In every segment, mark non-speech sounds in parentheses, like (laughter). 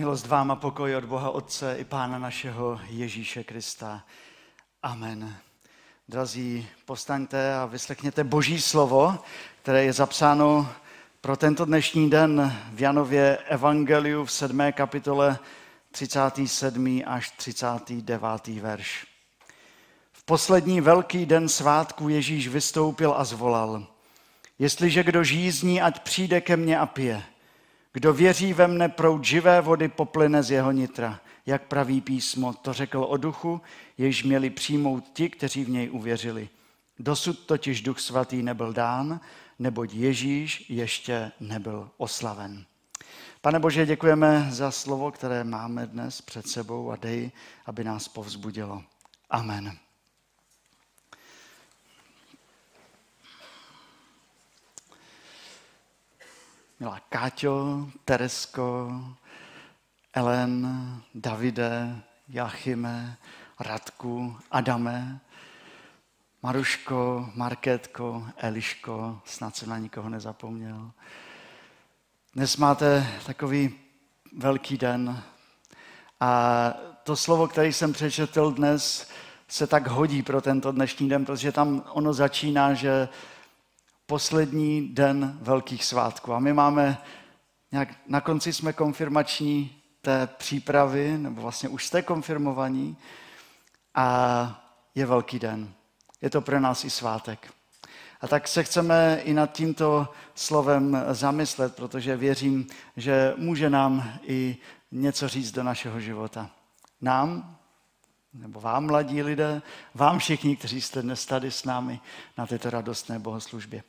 Milost vám a pokoj od Boha Otce i Pána našeho Ježíše Krista. Amen. Drazí, postaňte a vyslechněte Boží slovo, které je zapsáno pro tento dnešní den v Janově Evangeliu v 7. kapitole 37. až 39. verš. V poslední velký den svátku Ježíš vystoupil a zvolal. Jestliže kdo žízní, ať přijde ke mně a pije. Kdo věří ve mne, proud živé vody poplyne z jeho nitra. Jak praví písmo, to řekl o duchu, jež měli přijmout ti, kteří v něj uvěřili. Dosud totiž duch svatý nebyl dán, neboť Ježíš ještě nebyl oslaven. Pane Bože, děkujeme za slovo, které máme dnes před sebou a dej, aby nás povzbudilo. Amen. Milá Káťo, Teresko, Ellen, Davide, Jachime, Radku, Adame, Maruško, Markétko, Eliško, snad jsem na nikoho nezapomněl. Dnes máte takový velký den a to slovo, které jsem přečetl dnes, se tak hodí pro tento dnešní den, protože tam ono začíná, že poslední den velkých svátků. A my máme, nějak, na konci jsme konfirmační té přípravy, nebo vlastně už jste konfirmovaní a je velký den. Je to pro nás i svátek. A tak se chceme i nad tímto slovem zamyslet, protože věřím, že může nám i něco říct do našeho života. Nám, nebo vám, mladí lidé, vám všichni, kteří jste dnes tady s námi na této radostné bohoslužbě.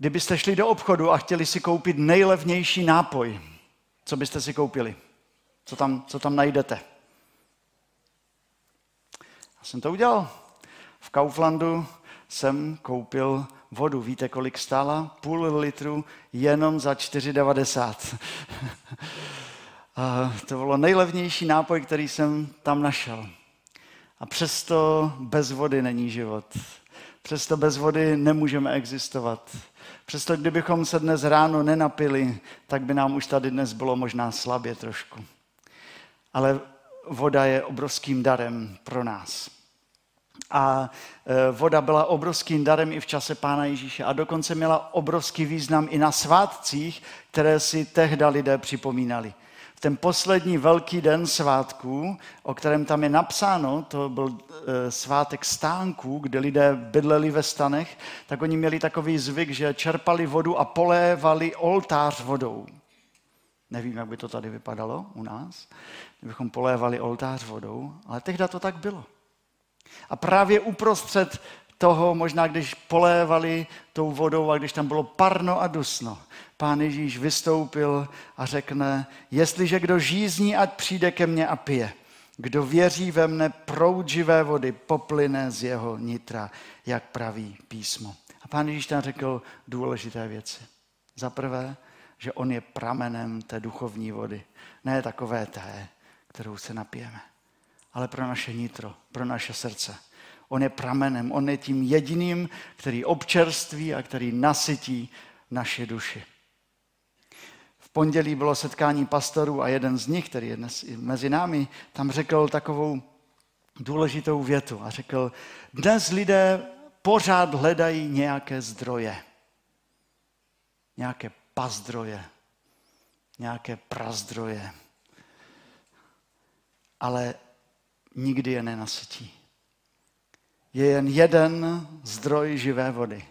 Kdybyste šli do obchodu a chtěli si koupit nejlevnější nápoj, co byste si koupili? Co tam, co tam najdete? Já jsem to udělal. V Kauflandu jsem koupil vodu. Víte, kolik stála? Půl litru jenom za 4,90. (laughs) A to bylo nejlevnější nápoj, který jsem tam našel. A přesto bez vody není život. Přesto bez vody nemůžeme existovat. Přesto kdybychom se dnes ráno nenapili, tak by nám už tady dnes bylo možná slabě trošku. Ale voda je obrovským darem pro nás. A e, voda byla obrovským darem i v čase Pána Ježíše a dokonce měla obrovský význam i na svátcích, které si tehda lidé připomínali ten poslední velký den svátků, o kterém tam je napsáno, to byl e, svátek stánků, kde lidé bydleli ve stanech, tak oni měli takový zvyk, že čerpali vodu a polévali oltář vodou. Nevím, jak by to tady vypadalo u nás, kdybychom polévali oltář vodou, ale tehdy to tak bylo. A právě uprostřed toho, možná když polévali tou vodou a když tam bylo parno a dusno, pán Ježíš vystoupil a řekne, jestliže kdo žízní, ať přijde ke mně a pije. Kdo věří ve mne, proud živé vody poplyne z jeho nitra, jak praví písmo. A pán Ježíš tam řekl důležité věci. Za prvé, že on je pramenem té duchovní vody. Ne takové té, kterou se napijeme, ale pro naše nitro, pro naše srdce. On je pramenem, on je tím jediným, který občerství a který nasytí naše duši. V pondělí bylo setkání pastorů a jeden z nich, který je dnes mezi námi, tam řekl takovou důležitou větu a řekl, dnes lidé pořád hledají nějaké zdroje, nějaké pazdroje, nějaké prazdroje, ale nikdy je nenasytí je jen jeden zdroj živé vody.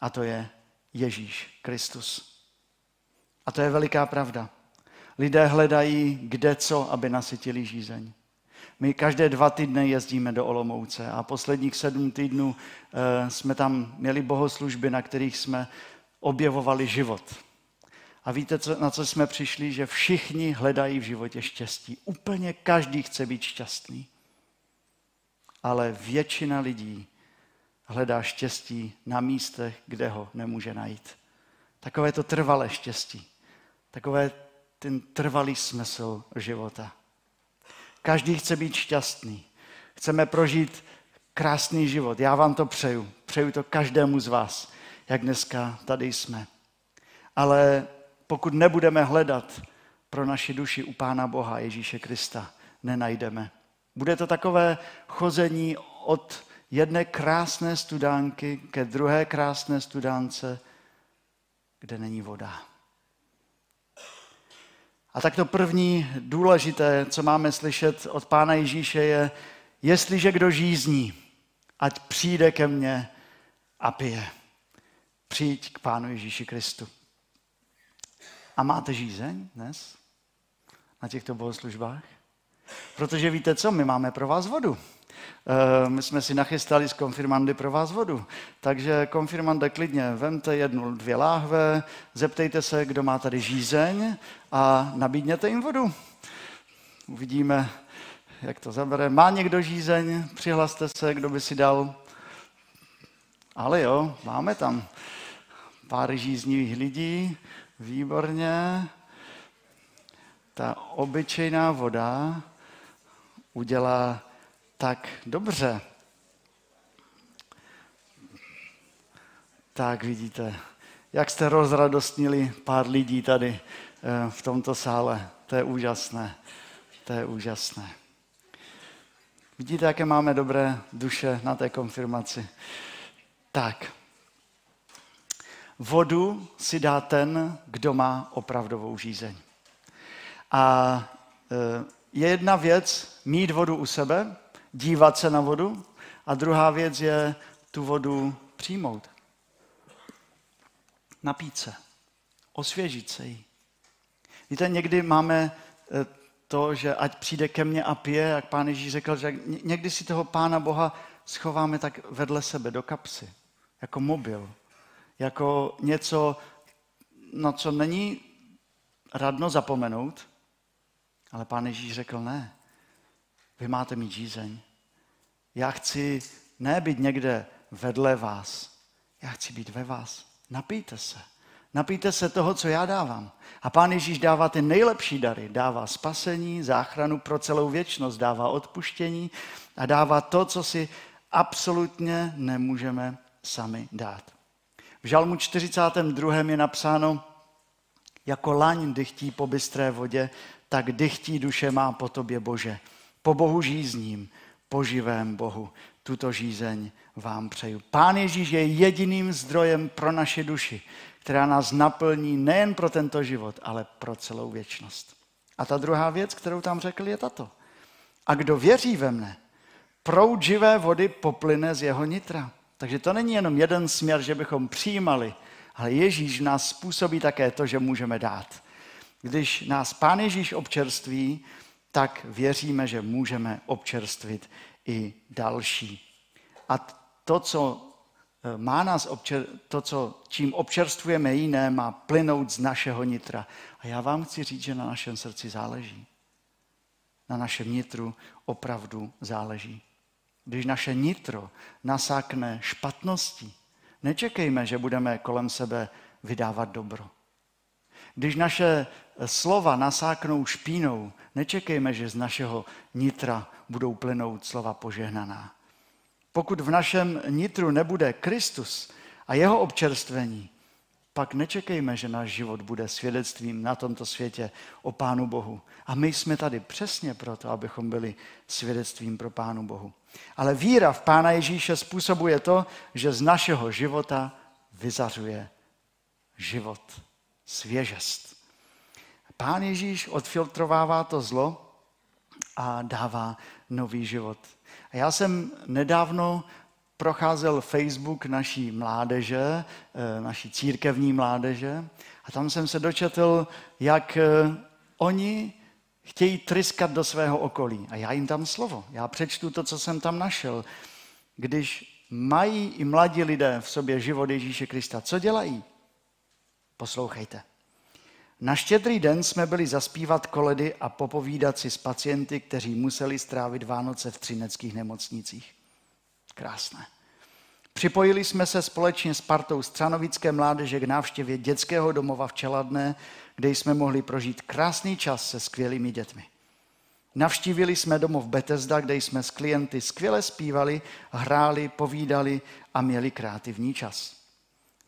A to je Ježíš Kristus. A to je veliká pravda. Lidé hledají kde co, aby nasytili žízeň. My každé dva týdny jezdíme do Olomouce a posledních sedm týdnů e, jsme tam měli bohoslužby, na kterých jsme objevovali život. A víte, na co jsme přišli? Že všichni hledají v životě štěstí. Úplně každý chce být šťastný ale většina lidí hledá štěstí na místech, kde ho nemůže najít. Takové to trvalé štěstí. Takové ten trvalý smysl života. Každý chce být šťastný. Chceme prožít krásný život. Já vám to přeju. Přeju to každému z vás, jak dneska tady jsme. Ale pokud nebudeme hledat pro naši duši u Pána Boha Ježíše Krista nenajdeme. Bude to takové chození od jedné krásné studánky ke druhé krásné studánce, kde není voda. A tak to první důležité, co máme slyšet od Pána Ježíše, je, jestliže kdo žízní, ať přijde ke mně a pije. Přijď k Pánu Ježíši Kristu. A máte žízeň dnes na těchto bohoslužbách? Protože víte co, my máme pro vás vodu. Eh, my jsme si nachystali z konfirmandy pro vás vodu. Takže konfirmande klidně vemte jednu, dvě láhve, zeptejte se, kdo má tady žízeň a nabídněte jim vodu. Uvidíme, jak to zabere. Má někdo žízeň? Přihlaste se, kdo by si dal. Ale jo, máme tam pár žíznivých lidí. Výborně. Ta obyčejná voda udělá tak dobře. Tak vidíte, jak jste rozradostnili pár lidí tady eh, v tomto sále. To je úžasné. To je úžasné. Vidíte, jaké máme dobré duše na té konfirmaci. Tak. Vodu si dá ten, kdo má opravdovou žízeň. A eh, je jedna věc mít vodu u sebe, dívat se na vodu a druhá věc je tu vodu přijmout. Napít se, osvěžit se jí. Víte, někdy máme eh, to, že ať přijde ke mně a pije, jak pán Ježíš řekl, že někdy si toho pána Boha schováme tak vedle sebe do kapsy, jako mobil, jako něco, na co není radno zapomenout, ale pán Ježíš řekl ne. Vy máte mít žízeň. Já chci ne být někde vedle vás. Já chci být ve vás. Napijte se. Napijte se toho, co já dávám. A pán Ježíš dává ty nejlepší dary. Dává spasení, záchranu pro celou věčnost, dává odpuštění a dává to, co si absolutně nemůžeme sami dát. V Žalmu 42. je napsáno, jako laň dychtí po bystré vodě, tak dychtí duše má po tobě, Bože. Po Bohu žízním, po živém Bohu. Tuto žízeň vám přeju. Pán Ježíš je jediným zdrojem pro naše duši, která nás naplní nejen pro tento život, ale pro celou věčnost. A ta druhá věc, kterou tam řekl, je tato. A kdo věří ve mne, proud živé vody poplyne z jeho nitra. Takže to není jenom jeden směr, že bychom přijímali, ale Ježíš nás způsobí také to, že můžeme dát. Když nás Pán Ježíš občerství, tak věříme, že můžeme občerstvit i další. A to, co e, má nás občer, to, co, čím občerstvujeme jiné, má plynout z našeho nitra. A já vám chci říct, že na našem srdci záleží. Na našem nitru opravdu záleží. Když naše nitro nasákne špatností, nečekejme, že budeme kolem sebe vydávat dobro. Když naše slova nasáknou špínou, nečekejme, že z našeho nitra budou plynout slova požehnaná. Pokud v našem nitru nebude Kristus a jeho občerstvení, pak nečekejme, že náš život bude svědectvím na tomto světě o Pánu Bohu. A my jsme tady přesně proto, abychom byli svědectvím pro Pánu Bohu. Ale víra v Pána Ježíše způsobuje to, že z našeho života vyzařuje život svěžest. Pán Ježíš odfiltrovává to zlo a dává nový život. A já jsem nedávno procházel Facebook naší mládeže, eh, naší církevní mládeže a tam jsem se dočetl, jak eh, oni chtějí tryskat do svého okolí. A já jim tam slovo. Já přečtu to, co jsem tam našel. Když mají i mladí lidé v sobě život Ježíše Krista, co dělají? Poslouchejte. Na štědrý den jsme byli zaspívat koledy a popovídat si s pacienty, kteří museli strávit Vánoce v třineckých nemocnicích. Krásné. Připojili jsme se společně s partou Stranovické mládeže k návštěvě dětského domova v Čeladné, kde jsme mohli prožít krásný čas se skvělými dětmi. Navštívili jsme domov Betesda, kde jsme s klienty skvěle zpívali, hráli, povídali a měli kreativní čas.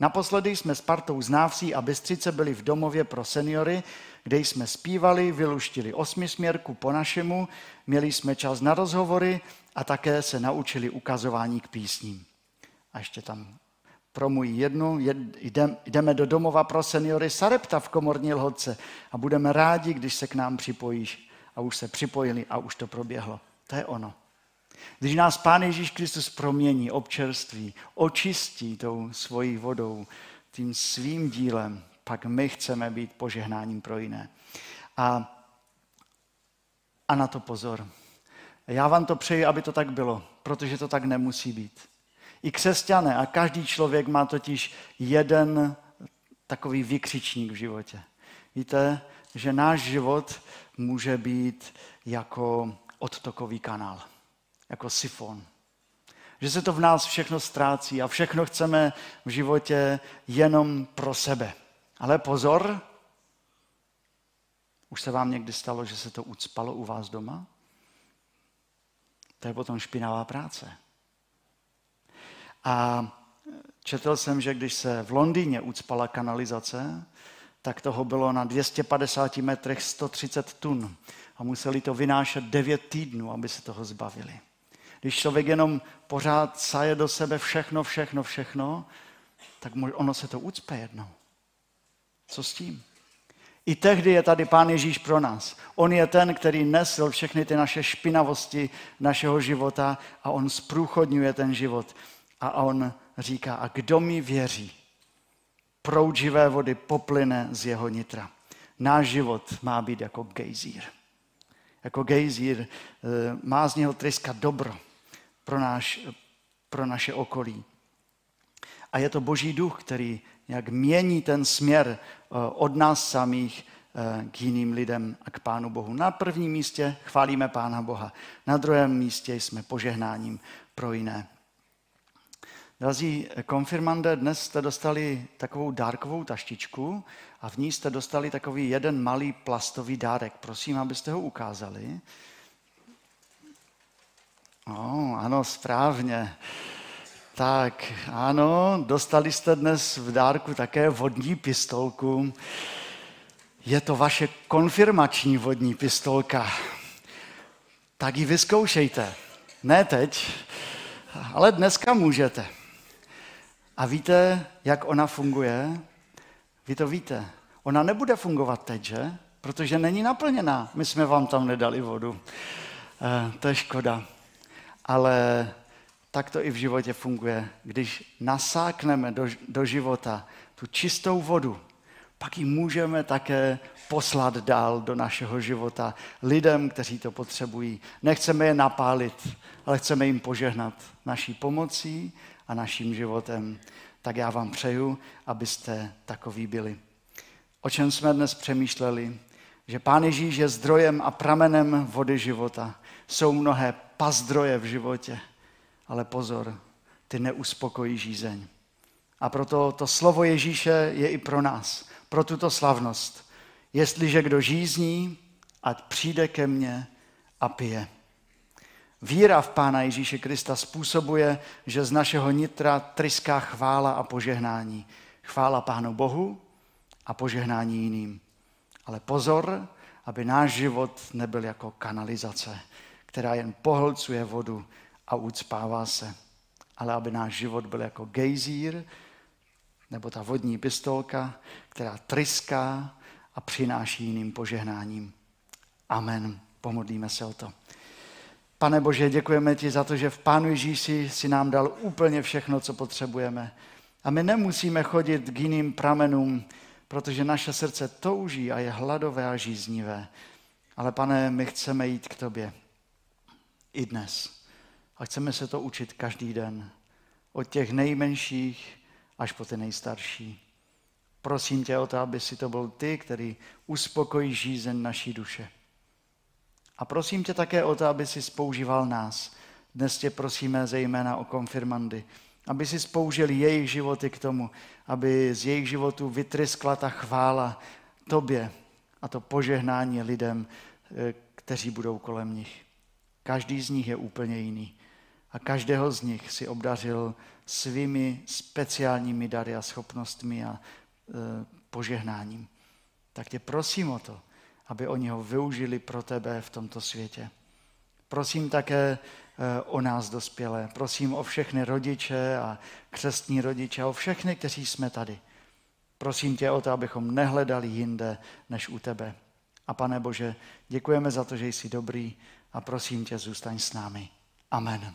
Naposledy jsme s partou z Návsí a Bystřice byli v domově pro seniory, kde jsme zpívali, vyluštili osmisměrku po našemu, měli jsme čas na rozhovory a také se naučili ukazování k písním. A ještě tam můj jednu, jed, jdem, jdeme do domova pro seniory Sarepta v Komorní Lhodce a budeme rádi, když se k nám připojíš. A už se připojili a už to proběhlo. To je ono. Když nás Pán Ježíš Kristus promění, občerství, očistí tou svojí vodou, tím svým dílem, pak my chceme být požehnáním pro jiné. A, a na to pozor. Já vám to přeji, aby to tak bylo, protože to tak nemusí být. I křesťané a každý člověk má totiž jeden takový vykřičník v životě. Víte, že náš život může být jako odtokový kanál, jako sifon. Že se to v nás všechno ztrácí a všechno chceme v životě jenom pro sebe. Ale pozor, už se vám někdy stalo, že se to ucpalo u vás doma? To je potom špinavá práce. A četl jsem, že když se v Londýně ucpala kanalizace, tak toho bylo na 250 metrech 130 tun a museli to vynášet 9 týdnů, aby se toho zbavili. Když člověk jenom pořád saje do sebe všechno, všechno, všechno, tak ono se to ucpe jednou. Co s tím? I tehdy je tady Pán Ježíš pro nás. On je ten, který nesl všechny ty naše špinavosti našeho života a on zprůchodňuje ten život. A on říká, a kdo mi věří, proud živé vody poplyne z jeho nitra. Náš život má být jako gejzír. Jako gejzír eh, má z něho tryskat dobro pro, náš, pro naše okolí. A je to Boží duch, který jak mění ten směr eh, od nás samých eh, k jiným lidem a k Pánu Bohu. Na prvním místě chválíme Pána Boha, na druhém místě jsme požehnáním pro jiné. Drazí konfirmande, dnes jste dostali takovou dárkovou taštičku a v ní jste dostali takový jeden malý plastový dárek. Prosím, abyste ho ukázali. Oh, ano, správně. Tak, ano, dostali jste dnes v dárku také vodní pistolku. Je to vaše konfirmační vodní pistolka. Tak ji vyzkoušejte. Ne teď, ale dneska můžete. A víte, jak ona funguje? Vy to víte. Ona nebude fungovat teď, že? Protože není naplněná. My jsme vám tam nedali vodu. E, to je škoda. Ale tak to i v životě funguje. Když nasákneme do, do života tu čistou vodu, pak ji můžeme také poslat dál do našeho života lidem, kteří to potřebují. Nechceme je napálit, ale chceme jim požehnat naší pomocí a naším životem. Tak já vám přeju, abyste takový byli. O čem jsme dnes přemýšleli? Že Pán Ježíš je zdrojem a pramenem vody života. Jsou mnohé pazdroje v životě, ale pozor, ty neuspokojí žízeň. A proto to slovo Ježíše je i pro nás, pro tuto slavnost. Jestliže kdo žízní, ať přijde ke mně a pije. Víra v Pána Ježíše Krista způsobuje, že z našeho nitra tryská chvála a požehnání. Chvála Pánu Bohu a požehnání jiným. Ale pozor, aby náš život nebyl jako kanalizace, která jen pohlcuje vodu a ucpává se. Ale aby náš život byl jako gejzír, nebo ta vodní pistolka, která tryská a přináší jiným požehnáním. Amen. Pomodlíme se o to. Pane Bože, děkujeme ti za to, že v Pánu Ježíši si nám dal úplně všechno, co potřebujeme. A my nemusíme chodit k jiným pramenům, protože naše srdce touží a je hladové a žíznivé. Ale pane, my chceme jít k tobě i dnes. A chceme se to učit každý den. Od těch nejmenších až po ty nejstarší. Prosím tě o to, aby si to byl ty, který uspokojí žízeň naší duše. A prosím tě také o to, aby si spoužíval nás. Dnes tě prosíme zejména o konfirmandy, aby si spoužil jejich životy k tomu, aby z jejich životů vytryskla ta chvála tobě a to požehnání lidem, eh, kteří budou kolem nich. Každý z nich je úplně jiný. a každého z nich si obdařil svými speciálními dary a schopnostmi a e, požehnáním. Tak tě prosím o to, aby oni ho využili pro tebe v tomto světě. Prosím také e, o nás dospělé. Prosím o všechny rodiče a křestní rodiče, o všechny, kteří jsme tady. Prosím tě o to, abychom nehledali jinde než u tebe. A pane Bože, děkujeme za to, že jsi dobrý a prosím tě, zůstaň s námi. Amen.